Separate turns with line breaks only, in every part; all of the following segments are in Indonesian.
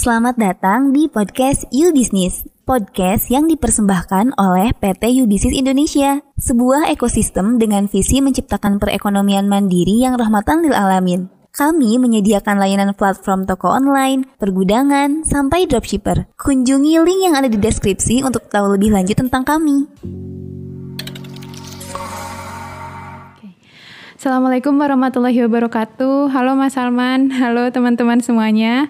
Selamat datang di podcast You Business, podcast yang dipersembahkan oleh PT You Business Indonesia, sebuah ekosistem dengan visi menciptakan perekonomian mandiri yang rahmatan lil alamin. Kami menyediakan layanan platform toko online, pergudangan, sampai dropshipper. Kunjungi link yang ada di deskripsi untuk tahu lebih lanjut tentang kami.
Assalamualaikum warahmatullahi wabarakatuh. Halo Mas Salman, halo teman-teman semuanya.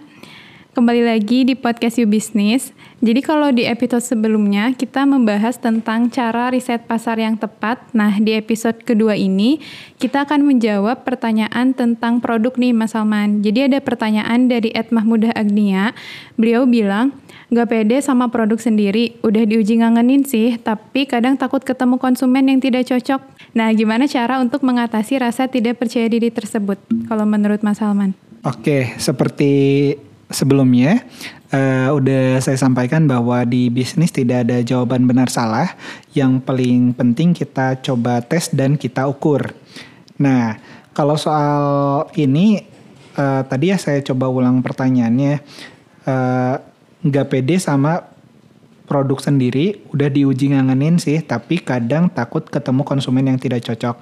Kembali lagi di podcast You Business. Jadi kalau di episode sebelumnya kita membahas tentang cara riset pasar yang tepat. Nah, di episode kedua ini kita akan menjawab pertanyaan tentang produk nih Mas Salman. Jadi ada pertanyaan dari Ed Mahmudah Agnia. Beliau bilang, Gak pede sama produk sendiri, udah diuji ngangenin sih, tapi kadang takut ketemu konsumen yang tidak cocok. Nah, gimana cara untuk mengatasi rasa tidak percaya diri tersebut, kalau menurut Mas Salman?
Oke, seperti sebelumnya uh, udah saya sampaikan bahwa di bisnis tidak ada jawaban benar salah. Yang paling penting kita coba tes dan kita ukur. Nah, kalau soal ini uh, tadi ya saya coba ulang pertanyaannya. Uh, nggak pede sama produk sendiri udah diuji ngangenin sih tapi kadang takut ketemu konsumen yang tidak cocok.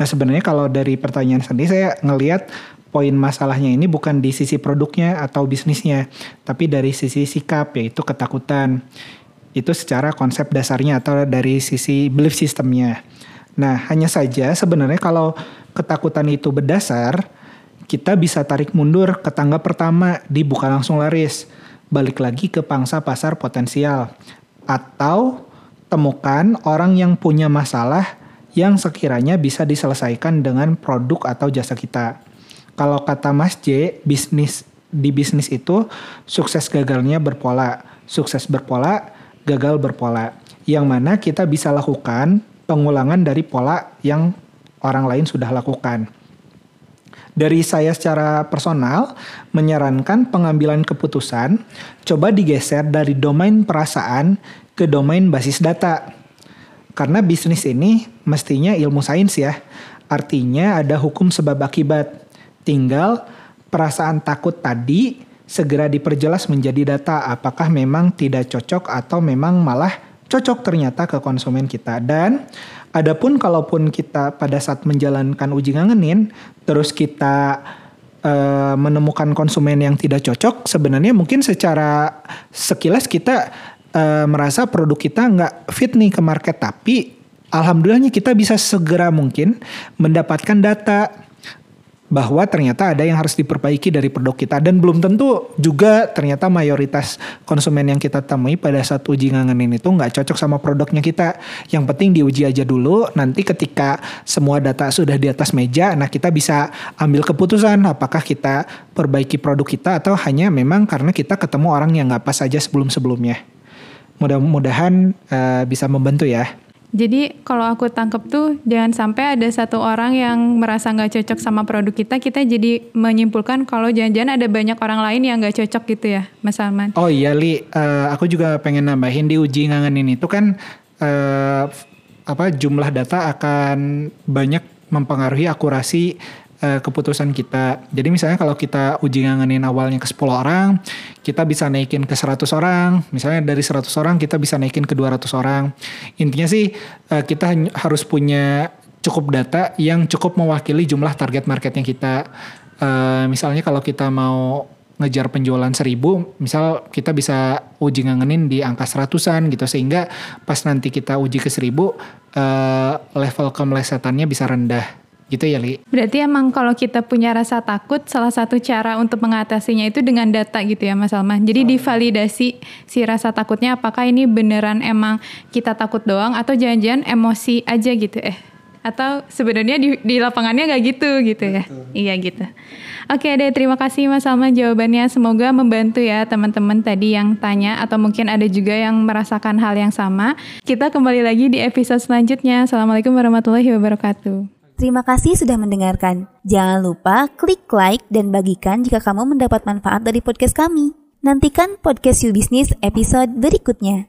Nah sebenarnya kalau dari pertanyaan sendiri saya ngelihat poin masalahnya ini bukan di sisi produknya atau bisnisnya, tapi dari sisi sikap yaitu ketakutan. Itu secara konsep dasarnya atau dari sisi belief systemnya. Nah, hanya saja sebenarnya kalau ketakutan itu berdasar, kita bisa tarik mundur ke tangga pertama di buka langsung laris. Balik lagi ke pangsa pasar potensial. Atau temukan orang yang punya masalah yang sekiranya bisa diselesaikan dengan produk atau jasa kita kalau kata Mas J, bisnis di bisnis itu sukses gagalnya berpola, sukses berpola, gagal berpola. Yang mana kita bisa lakukan pengulangan dari pola yang orang lain sudah lakukan. Dari saya secara personal menyarankan pengambilan keputusan coba digeser dari domain perasaan ke domain basis data. Karena bisnis ini mestinya ilmu sains ya. Artinya ada hukum sebab akibat. Tinggal perasaan takut tadi segera diperjelas menjadi data apakah memang tidak cocok atau memang malah cocok ternyata ke konsumen kita. Dan adapun kalaupun kita pada saat menjalankan uji ngangenin terus kita uh, menemukan konsumen yang tidak cocok, sebenarnya mungkin secara sekilas kita uh, merasa produk kita nggak fit nih ke market, tapi alhamdulillahnya kita bisa segera mungkin mendapatkan data bahwa ternyata ada yang harus diperbaiki dari produk kita dan belum tentu juga ternyata mayoritas konsumen yang kita temui pada saat uji ngangenin itu nggak cocok sama produknya kita. Yang penting diuji aja dulu. Nanti ketika semua data sudah di atas meja, nah kita bisa ambil keputusan apakah kita perbaiki produk kita atau hanya memang karena kita ketemu orang yang nggak pas saja sebelum-sebelumnya. Mudah-mudahan uh, bisa membantu ya.
Jadi kalau aku tangkep tuh jangan sampai ada satu orang yang merasa nggak cocok sama produk kita, kita jadi menyimpulkan kalau jangan-jangan ada banyak orang lain yang nggak cocok gitu ya, Mas Salman.
Oh iya Li, uh, aku juga pengen nambahin di uji ngangenin itu kan uh, apa jumlah data akan banyak mempengaruhi akurasi uh, keputusan kita. Jadi misalnya kalau kita uji ngangenin awalnya ke 10 orang, kita bisa naikin ke 100 orang. Misalnya dari 100 orang kita bisa naikin ke 200 orang. Intinya sih uh, kita harus punya cukup data yang cukup mewakili jumlah target marketnya kita. Uh, misalnya kalau kita mau ngejar penjualan seribu, misal kita bisa uji ngangenin di angka seratusan gitu sehingga pas nanti kita uji ke seribu uh, level kemelesetannya bisa rendah Gitu ya, Li?
Berarti emang kalau kita punya rasa takut, salah satu cara untuk mengatasinya itu dengan data gitu ya, Mas Salman. Jadi oh. divalidasi si rasa takutnya apakah ini beneran emang kita takut doang atau jangan-jangan emosi aja gitu eh. Atau sebenarnya di, di lapangannya nggak gitu gitu ya. Iya gitu. Oke deh, terima kasih Mas Salman jawabannya. Semoga membantu ya teman-teman tadi yang tanya atau mungkin ada juga yang merasakan hal yang sama. Kita kembali lagi di episode selanjutnya. Assalamualaikum warahmatullahi wabarakatuh.
Terima kasih sudah mendengarkan. Jangan lupa klik like dan bagikan jika kamu mendapat manfaat dari podcast kami. Nantikan podcast You Business episode berikutnya.